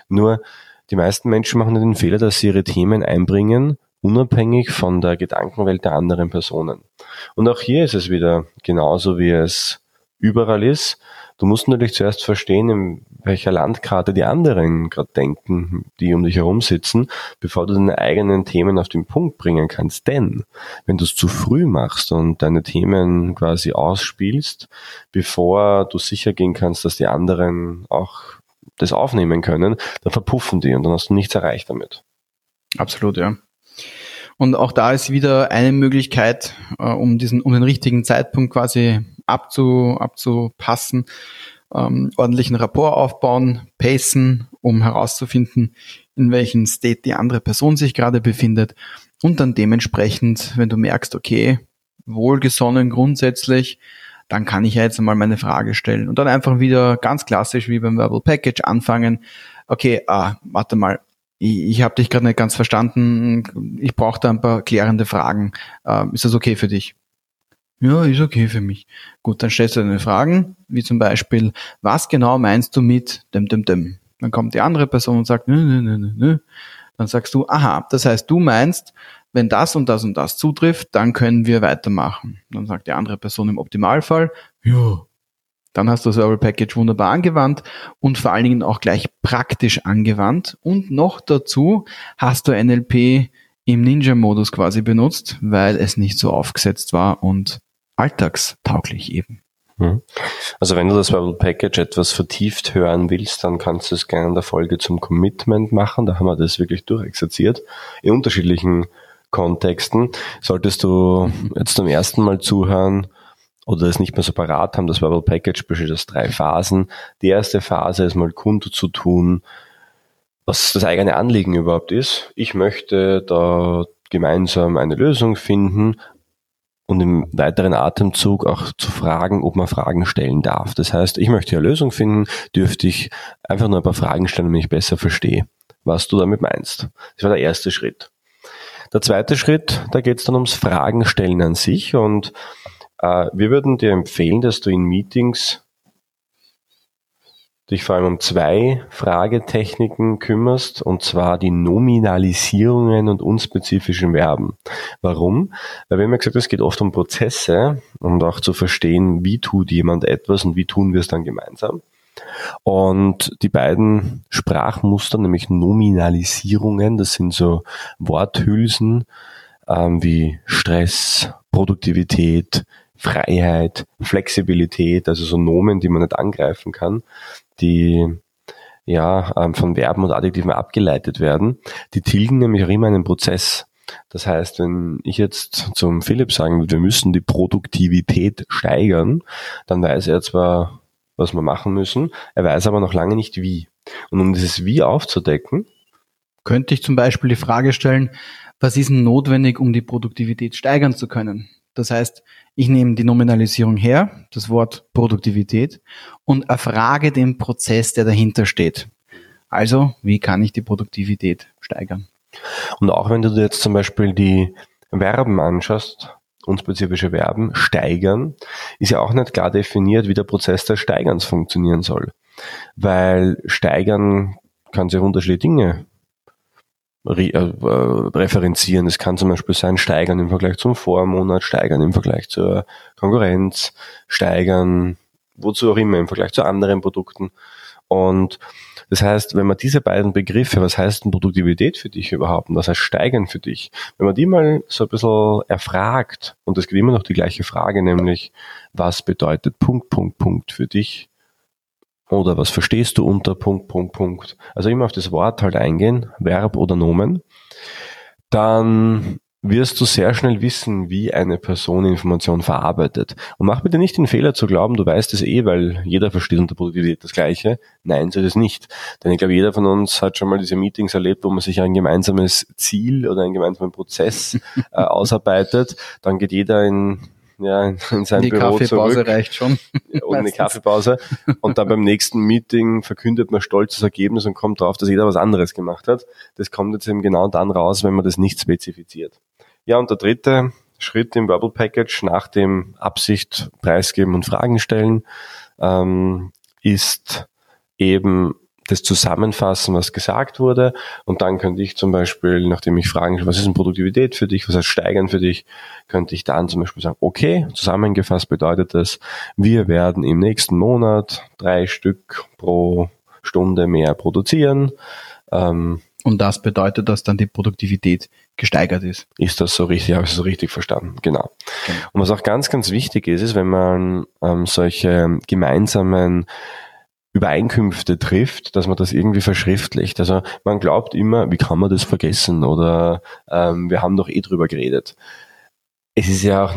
Nur die meisten Menschen machen den Fehler, dass sie ihre Themen einbringen unabhängig von der Gedankenwelt der anderen Personen. Und auch hier ist es wieder genauso, wie es überall ist. Du musst natürlich zuerst verstehen, in welcher Landkarte die anderen gerade denken, die um dich herum sitzen, bevor du deine eigenen Themen auf den Punkt bringen kannst. Denn wenn du es zu früh machst und deine Themen quasi ausspielst, bevor du sicher gehen kannst, dass die anderen auch das aufnehmen können, dann verpuffen die und dann hast du nichts erreicht damit. Absolut, ja. Und auch da ist wieder eine Möglichkeit, äh, um diesen, um den richtigen Zeitpunkt quasi abzu, abzupassen, ähm, ordentlichen Rapport aufbauen, pacen, um herauszufinden, in welchem State die andere Person sich gerade befindet und dann dementsprechend, wenn du merkst, okay, wohlgesonnen grundsätzlich, dann kann ich ja jetzt einmal meine Frage stellen und dann einfach wieder ganz klassisch wie beim Verbal Package anfangen. Okay, ah, warte mal, ich, ich habe dich gerade nicht ganz verstanden, ich brauche da ein paar klärende Fragen. Äh, ist das okay für dich? Ja, ist okay für mich. Gut, dann stellst du deine Fragen, wie zum Beispiel, was genau meinst du mit dem, dem, dem? Dann kommt die andere Person und sagt, nö, nö, nö, nö, nö. Dann sagst du, aha, das heißt, du meinst, wenn das und das und das zutrifft, dann können wir weitermachen. Dann sagt die andere Person im Optimalfall, ja, dann hast du das Verbal Package wunderbar angewandt und vor allen Dingen auch gleich praktisch angewandt. Und noch dazu hast du NLP im Ninja-Modus quasi benutzt, weil es nicht so aufgesetzt war und alltagstauglich eben. Mhm. Also wenn du das Verbal Package etwas vertieft hören willst, dann kannst du es gerne in der Folge zum Commitment machen. Da haben wir das wirklich durchexerziert. In unterschiedlichen Kontexten. Solltest du jetzt zum ersten Mal zuhören, oder es nicht mehr so parat haben. Das Verbal Package besteht aus drei Phasen. Die erste Phase ist mal kundzutun, was das eigene Anliegen überhaupt ist. Ich möchte da gemeinsam eine Lösung finden und im weiteren Atemzug auch zu fragen, ob man Fragen stellen darf. Das heißt, ich möchte eine Lösung finden, dürfte ich einfach nur ein paar Fragen stellen, damit ich besser verstehe, was du damit meinst. Das war der erste Schritt. Der zweite Schritt, da geht es dann ums Fragen stellen an sich und wir würden dir empfehlen, dass du in Meetings dich vor allem um zwei Fragetechniken kümmerst, und zwar die Nominalisierungen und unspezifischen Verben. Warum? Weil wir haben ja gesagt, es geht oft um Prozesse und auch zu verstehen, wie tut jemand etwas und wie tun wir es dann gemeinsam. Und die beiden Sprachmuster, nämlich Nominalisierungen, das sind so Worthülsen ähm, wie Stress, Produktivität, Freiheit, Flexibilität, also so Nomen, die man nicht angreifen kann, die ja ähm, von Verben und Adjektiven abgeleitet werden. Die tilgen nämlich auch immer einen Prozess. Das heißt, wenn ich jetzt zum Philipp sagen würde, wir müssen die Produktivität steigern, dann weiß er zwar, was wir machen müssen, er weiß aber noch lange nicht wie. Und um dieses Wie aufzudecken, könnte ich zum Beispiel die Frage stellen, was ist denn notwendig, um die Produktivität steigern zu können? Das heißt, ich nehme die Nominalisierung her, das Wort Produktivität, und erfrage den Prozess, der dahinter steht. Also, wie kann ich die Produktivität steigern? Und auch wenn du dir jetzt zum Beispiel die Verben anschaust, unspezifische Verben, steigern, ist ja auch nicht klar definiert, wie der Prozess des Steigerns funktionieren soll. Weil steigern kann sich unterschiedliche Dinge re, äh, referenzieren. Es kann zum Beispiel sein, steigern im Vergleich zum Vormonat, steigern im Vergleich zur Konkurrenz, steigern, wozu auch immer, im Vergleich zu anderen Produkten. Und das heißt, wenn man diese beiden Begriffe, was heißt denn Produktivität für dich überhaupt und was heißt steigern für dich, wenn man die mal so ein bisschen erfragt, und es geht immer noch die gleiche Frage, nämlich, was bedeutet Punkt, Punkt, Punkt für dich, oder was verstehst du unter Punkt, Punkt, Punkt. Also immer auf das Wort halt eingehen, Verb oder Nomen. Dann wirst du sehr schnell wissen, wie eine Person Information verarbeitet. Und mach bitte nicht den Fehler zu glauben, du weißt es eh, weil jeder versteht unter Produktivität das Gleiche. Nein, so ist es nicht. Denn ich glaube, jeder von uns hat schon mal diese Meetings erlebt, wo man sich ein gemeinsames Ziel oder einen gemeinsamen Prozess äh, ausarbeitet. Dann geht jeder in ja, in, in sein die Büro Kaffeepause zurück. reicht schon. Ohne eine Kaffeepause. Und dann beim nächsten Meeting verkündet man stolz das Ergebnis und kommt drauf, dass jeder was anderes gemacht hat. Das kommt jetzt eben genau dann raus, wenn man das nicht spezifiziert. Ja, und der dritte Schritt im Verbal Package nach dem Absicht preisgeben und Fragen stellen ähm, ist eben das zusammenfassen, was gesagt wurde. Und dann könnte ich zum Beispiel, nachdem ich fragen, was ist denn Produktivität für dich, was heißt steigern für dich, könnte ich dann zum Beispiel sagen, okay, zusammengefasst bedeutet das, wir werden im nächsten Monat drei Stück pro Stunde mehr produzieren. Ähm, und das bedeutet, dass dann die Produktivität gesteigert ist. Ist das so richtig? Habe ich so richtig verstanden? Genau. genau. Und was auch ganz, ganz wichtig ist, ist, wenn man ähm, solche gemeinsamen Übereinkünfte trifft, dass man das irgendwie verschriftlicht. Also man glaubt immer, wie kann man das vergessen oder ähm, wir haben doch eh drüber geredet. Es ist ja auch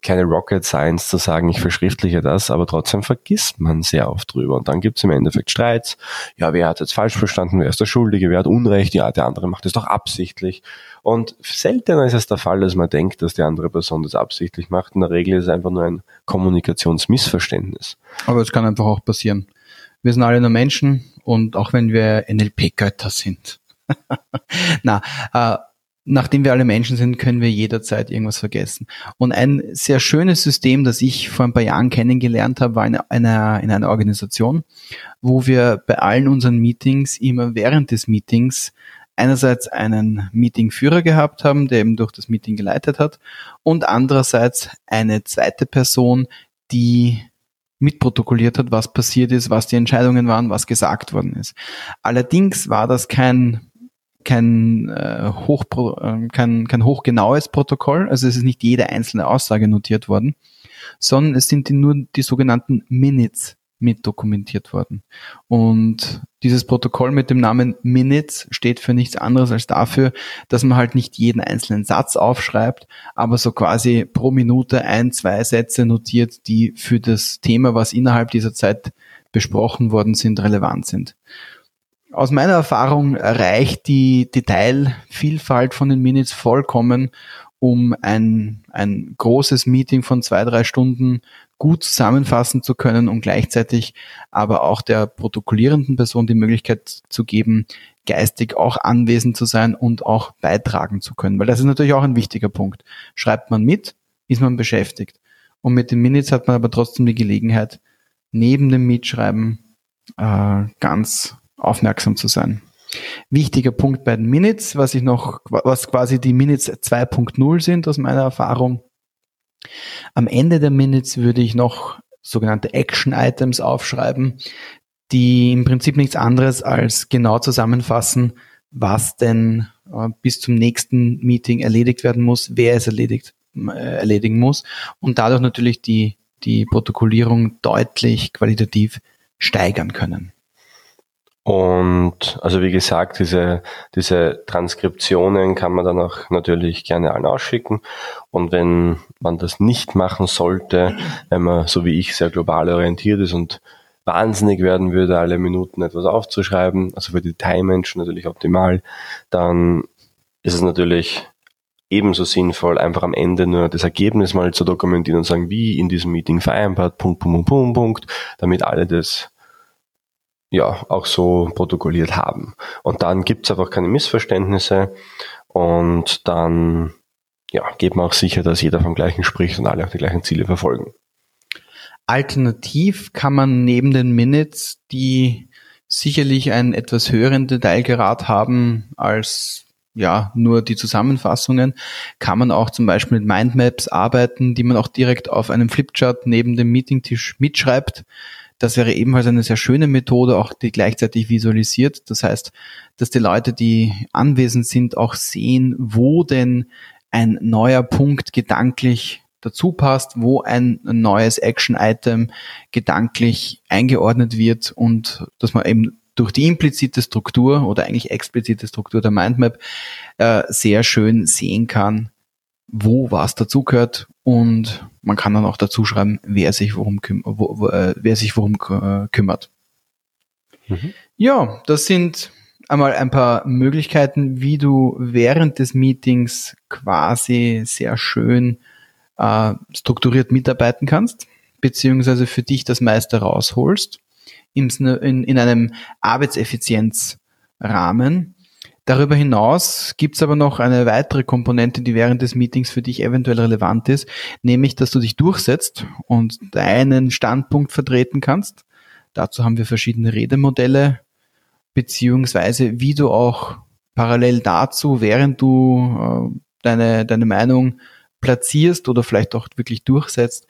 keine Rocket Science zu sagen, ich verschriftliche das, aber trotzdem vergisst man sehr oft drüber. Und dann gibt es im Endeffekt Streits. Ja, wer hat jetzt falsch verstanden, wer ist der Schuldige, wer hat Unrecht, ja, der andere macht es doch absichtlich. Und seltener ist es der Fall, dass man denkt, dass die andere Person das absichtlich macht. In der Regel ist es einfach nur ein Kommunikationsmissverständnis. Aber es kann einfach auch passieren. Wir sind alle nur Menschen und auch wenn wir NLP-Götter sind. Na, äh, nachdem wir alle Menschen sind, können wir jederzeit irgendwas vergessen. Und ein sehr schönes System, das ich vor ein paar Jahren kennengelernt habe, war in einer, in einer Organisation, wo wir bei allen unseren Meetings immer während des Meetings einerseits einen Meetingführer gehabt haben, der eben durch das Meeting geleitet hat, und andererseits eine zweite Person, die mitprotokolliert hat, was passiert ist, was die Entscheidungen waren, was gesagt worden ist. Allerdings war das kein kein, äh, hoch, äh, kein, kein hochgenaues Protokoll, also es ist nicht jede einzelne Aussage notiert worden, sondern es sind die, nur die sogenannten Minutes mit dokumentiert worden. Und dieses Protokoll mit dem Namen Minutes steht für nichts anderes als dafür, dass man halt nicht jeden einzelnen Satz aufschreibt, aber so quasi pro Minute ein, zwei Sätze notiert, die für das Thema, was innerhalb dieser Zeit besprochen worden sind, relevant sind. Aus meiner Erfahrung reicht die Detailvielfalt von den Minutes vollkommen, um ein, ein großes Meeting von zwei, drei Stunden gut zusammenfassen zu können und gleichzeitig aber auch der protokollierenden Person die Möglichkeit zu geben, geistig auch anwesend zu sein und auch beitragen zu können. Weil das ist natürlich auch ein wichtiger Punkt. Schreibt man mit, ist man beschäftigt. Und mit den Minutes hat man aber trotzdem die Gelegenheit, neben dem Mitschreiben äh, ganz aufmerksam zu sein. Wichtiger Punkt bei den Minutes, was ich noch, was quasi die Minutes 2.0 sind aus meiner Erfahrung. Am Ende der Minutes würde ich noch sogenannte Action Items aufschreiben, die im Prinzip nichts anderes als genau zusammenfassen, was denn äh, bis zum nächsten Meeting erledigt werden muss, wer es erledigt, äh, erledigen muss und dadurch natürlich die, die Protokollierung deutlich qualitativ steigern können. Und also wie gesagt, diese, diese Transkriptionen kann man dann auch natürlich gerne allen ausschicken. Und wenn man das nicht machen sollte, wenn man so wie ich sehr global orientiert ist und wahnsinnig werden würde, alle Minuten etwas aufzuschreiben, also für die Detailmenschen natürlich optimal, dann ist es natürlich ebenso sinnvoll, einfach am Ende nur das Ergebnis mal zu dokumentieren und sagen, wie in diesem Meeting vereinbart, Punkt, Punkt, Punkt, Punkt, damit alle das ja auch so protokolliert haben. Und dann gibt's einfach keine Missverständnisse und dann ja, geht man auch sicher, dass jeder vom gleichen spricht und alle auch die gleichen Ziele verfolgen. Alternativ kann man neben den Minutes, die sicherlich einen etwas höheren Detailgrad haben als ja, nur die Zusammenfassungen, kann man auch zum Beispiel mit Mindmaps arbeiten, die man auch direkt auf einem Flipchart neben dem Meetingtisch mitschreibt. Das wäre ebenfalls eine sehr schöne Methode, auch die gleichzeitig visualisiert. Das heißt, dass die Leute, die anwesend sind, auch sehen, wo denn ein neuer Punkt gedanklich dazu passt, wo ein neues Action-Item gedanklich eingeordnet wird und dass man eben durch die implizite Struktur oder eigentlich explizite Struktur der Mindmap äh, sehr schön sehen kann, wo was dazugehört und man kann dann auch dazu schreiben, wer sich worum, küm wo, wo, äh, wer sich worum äh, kümmert. Mhm. Ja, das sind einmal ein paar Möglichkeiten, wie du während des Meetings quasi sehr schön äh, strukturiert mitarbeiten kannst, beziehungsweise für dich das meiste rausholst in, in, in einem Arbeitseffizienzrahmen. Darüber hinaus gibt's aber noch eine weitere Komponente, die während des Meetings für dich eventuell relevant ist, nämlich, dass du dich durchsetzt und deinen Standpunkt vertreten kannst. Dazu haben wir verschiedene Redemodelle, beziehungsweise wie du auch parallel dazu, während du äh, deine, deine Meinung platzierst oder vielleicht auch wirklich durchsetzt,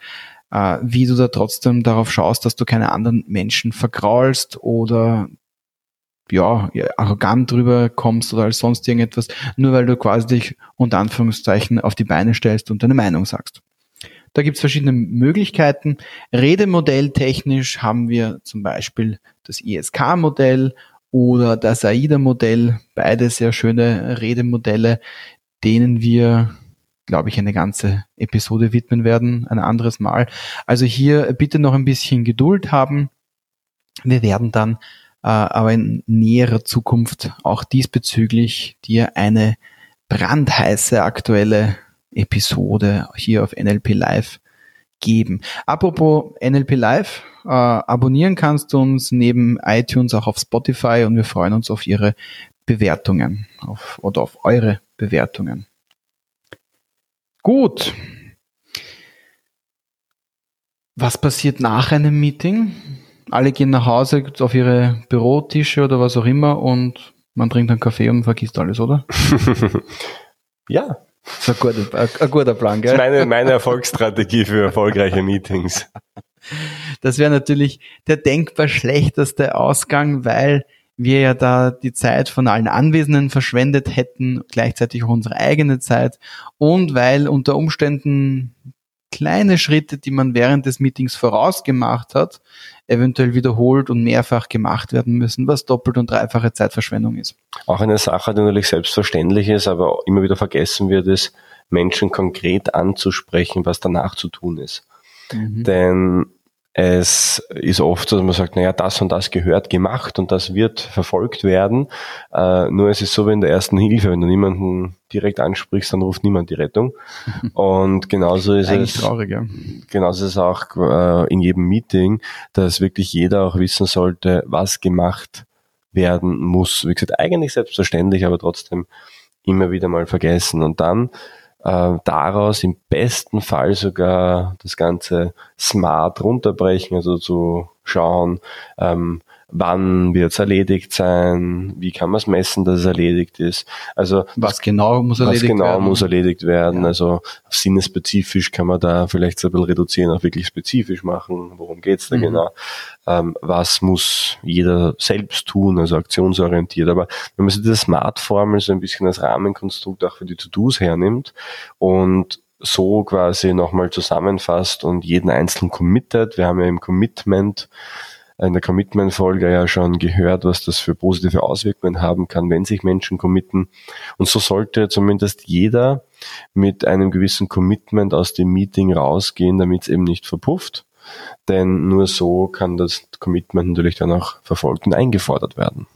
äh, wie du da trotzdem darauf schaust, dass du keine anderen Menschen vergraulst oder ja, arrogant drüber kommst oder als sonst irgendetwas, nur weil du quasi dich unter Anführungszeichen auf die Beine stellst und deine Meinung sagst. Da gibt's verschiedene Möglichkeiten. Redemodell technisch haben wir zum Beispiel das ISK-Modell oder das AIDA-Modell, beide sehr schöne Redemodelle, denen wir glaube ich, eine ganze Episode widmen werden, ein anderes Mal. Also hier bitte noch ein bisschen Geduld haben. Wir werden dann aber in näherer Zukunft auch diesbezüglich dir eine brandheiße aktuelle Episode hier auf NLP Live geben. Apropos NLP Live, äh, abonnieren kannst du uns neben iTunes auch auf Spotify und wir freuen uns auf Ihre Bewertungen auf, oder auf eure Bewertungen. Gut. Was passiert nach einem Meeting? Alle gehen nach Hause auf ihre Bürotische oder was auch immer und man trinkt einen Kaffee und vergisst alles, oder? ja. Das ist ein guter, ein, ein guter Plan, gell? Das ist meine, meine Erfolgsstrategie für erfolgreiche Meetings. Das wäre natürlich der denkbar schlechteste Ausgang, weil wir ja da die Zeit von allen Anwesenden verschwendet hätten, gleichzeitig auch unsere eigene Zeit und weil unter Umständen kleine Schritte, die man während des Meetings vorausgemacht hat, eventuell wiederholt und mehrfach gemacht werden müssen, was doppelt und dreifache Zeitverschwendung ist. Auch eine Sache, die natürlich selbstverständlich ist, aber immer wieder vergessen wird, ist, Menschen konkret anzusprechen, was danach zu tun ist. Mhm. Denn es ist oft so, dass man sagt, naja, das und das gehört gemacht und das wird verfolgt werden. Äh, nur es ist so wie in der ersten Hilfe, wenn du niemanden direkt ansprichst, dann ruft niemand die Rettung. Und genauso ist Eigentlich es. Traurig, ja. Genauso ist es auch äh, in jedem Meeting, dass wirklich jeder auch wissen sollte, was gemacht werden muss. Wie gesagt, eigentlich selbstverständlich, aber trotzdem immer wieder mal vergessen. Und dann äh, daraus im besten Fall sogar das Ganze smart runterbrechen, also zu schauen, ähm, wann wird es erledigt sein, wie kann man es messen, dass es erledigt ist. Also was genau muss erledigt was genau werden. muss erledigt werden. Ja. Also sinnespezifisch kann man da vielleicht so ein bisschen reduzieren, auch wirklich spezifisch machen, worum geht's da mhm. genau. Ähm, was muss jeder selbst tun, also aktionsorientiert. Aber wenn man sich diese Smart-Formel so ein bisschen als Rahmenkonstrukt auch für die To-Dos hernimmt und so quasi nochmal zusammenfasst und jeden einzelnen committet. Wir haben ja im Commitment in der Commitment-Folge ja schon gehört, was das für positive Auswirkungen haben kann, wenn sich Menschen committen. Und so sollte zumindest jeder mit einem gewissen Commitment aus dem Meeting rausgehen, damit es eben nicht verpufft. Denn nur so kann das Commitment natürlich dann auch verfolgt und eingefordert werden.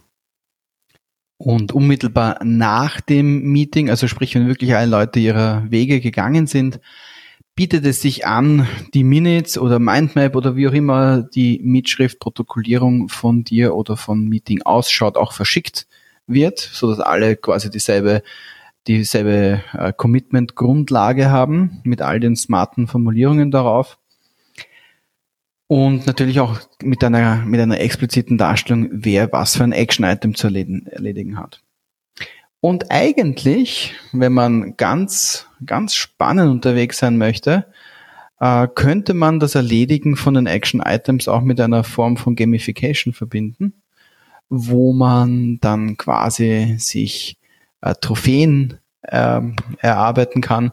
Und unmittelbar nach dem Meeting, also sprich, wenn wirklich alle Leute ihrer Wege gegangen sind, bietet es sich an, die Minutes oder Mindmap oder wie auch immer die Mitschriftprotokollierung von dir oder von Meeting ausschaut, auch verschickt wird, so dass alle quasi dieselbe dieselbe äh, Commitment-Grundlage haben mit all den smarten Formulierungen darauf. Und natürlich auch mit einer, mit einer expliziten Darstellung, wer was für ein Action-Item zu erledigen, erledigen hat. Und eigentlich, wenn man ganz, ganz spannend unterwegs sein möchte, äh, könnte man das Erledigen von den Action-Items auch mit einer Form von Gamification verbinden, wo man dann quasi sich äh, Trophäen äh, erarbeiten kann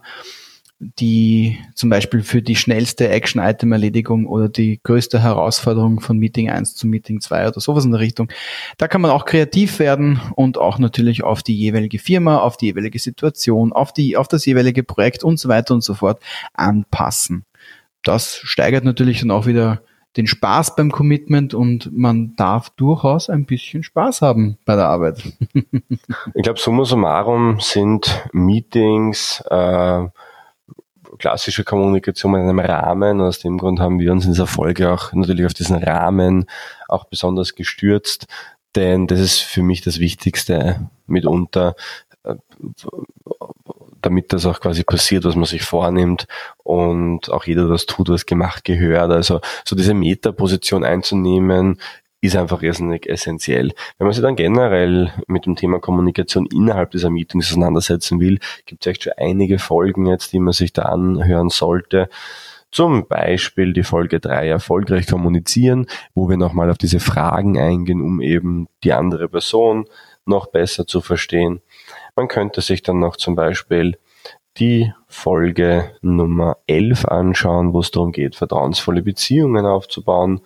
die zum Beispiel für die schnellste Action-Item-Erledigung oder die größte Herausforderung von Meeting 1 zu Meeting 2 oder sowas in der Richtung. Da kann man auch kreativ werden und auch natürlich auf die jeweilige Firma, auf die jeweilige Situation, auf die, auf das jeweilige Projekt und so weiter und so fort anpassen. Das steigert natürlich dann auch wieder den Spaß beim Commitment und man darf durchaus ein bisschen Spaß haben bei der Arbeit. ich glaube, summa summarum sind Meetings äh, klassische Kommunikation in einem Rahmen. Aus dem Grund haben wir uns in dieser Folge auch natürlich auf diesen Rahmen auch besonders gestürzt, denn das ist für mich das Wichtigste mitunter, äh, damit das auch quasi passiert, was man sich vornimmt und auch jeder das tut, was gemacht gehört. Also so diese Metaposition einzunehmen, ist einfach irrsinnig essentiell. Wenn man sich dann generell mit dem Thema Kommunikation innerhalb dieser Meetings auseinandersetzen will, gibt es echt schon einige Folgen jetzt, die man sich da anhören sollte. Zum Beispiel die Folge 3 erfolgreich kommunizieren, wo wir nochmal auf diese Fragen eingehen, um eben die andere Person noch besser zu verstehen. Man könnte sich dann noch zum Beispiel die Folge Nummer 11 anschauen, wo es darum geht, vertrauensvolle Beziehungen aufzubauen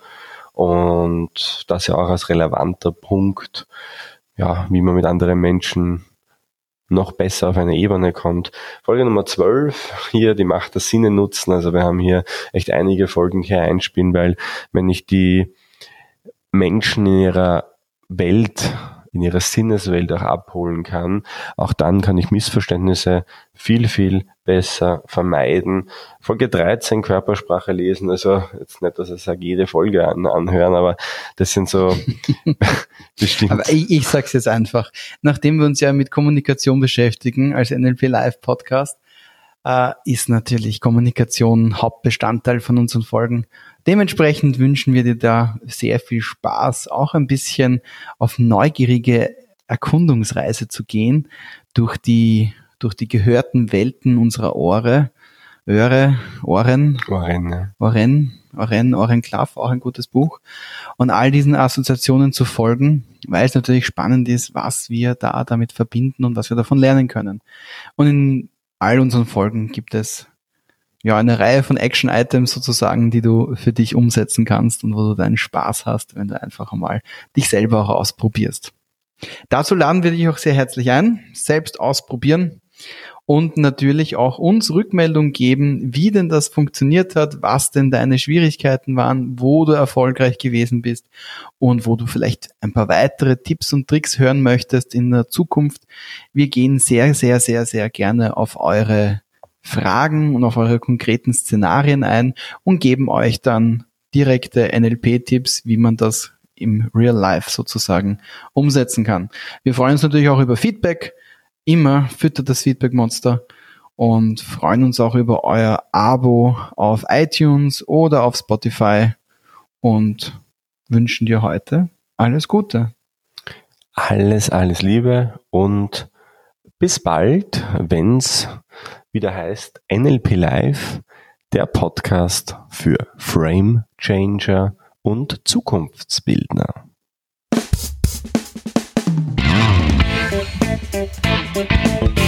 und das ja auch als relevanter Punkt, ja, wie man mit anderen Menschen noch besser auf eine Ebene kommt. Folge Nummer 12, hier die Macht der Sinne nutzen. Also wir haben hier echt einige Folgen hier einspielen, weil wenn ich die Menschen in ihrer Welt in ihrer Sinneswelt auch abholen kann. Auch dann kann ich Missverständnisse viel, viel besser vermeiden. Folge 13 Körpersprache lesen, also jetzt nicht, dass ich sage, jede Folge an, anhören, aber das sind so bestimmt. Aber ich, ich sag's jetzt einfach, nachdem wir uns ja mit Kommunikation beschäftigen als NLP Live Podcast, äh, ist natürlich Kommunikation Hauptbestandteil von unseren Folgen. Dementsprechend wünschen wir dir da sehr viel Spaß, auch ein bisschen auf neugierige Erkundungsreise zu gehen durch die, durch die gehörten Welten unserer Ohre. Öre, Ohren, Ohren, Ohren, Ohren, Ohrenklaff, auch ein gutes Buch. Und all diesen Assoziationen zu folgen, weil es natürlich spannend ist, was wir da damit verbinden und was wir davon lernen können. Und in all unseren Folgen gibt es ja eine Reihe von Action-Items sozusagen, die du für dich umsetzen kannst und wo du deinen Spaß hast, wenn du einfach einmal dich selber auch ausprobierst. Dazu laden wir dich auch sehr herzlich ein, selbst ausprobieren und natürlich auch uns Rückmeldung geben, wie denn das funktioniert hat, was denn deine Schwierigkeiten waren, wo du erfolgreich gewesen bist und wo du vielleicht ein paar weitere Tipps und Tricks hören möchtest in der Zukunft. Wir gehen sehr, sehr, sehr, sehr gerne auf eure Fragen und auf eure konkreten Szenarien ein und geben euch dann direkte NLP-Tipps, wie man das im Real Life sozusagen umsetzen kann. Wir freuen uns natürlich auch über Feedback immer füttert das Feedback Monster und freuen uns auch über euer Abo auf iTunes oder auf Spotify und wünschen dir heute alles Gute. Alles, alles Liebe und bis bald, wenn's wieder heißt NLP Live, der Podcast für Frame Changer und Zukunftsbildner. You.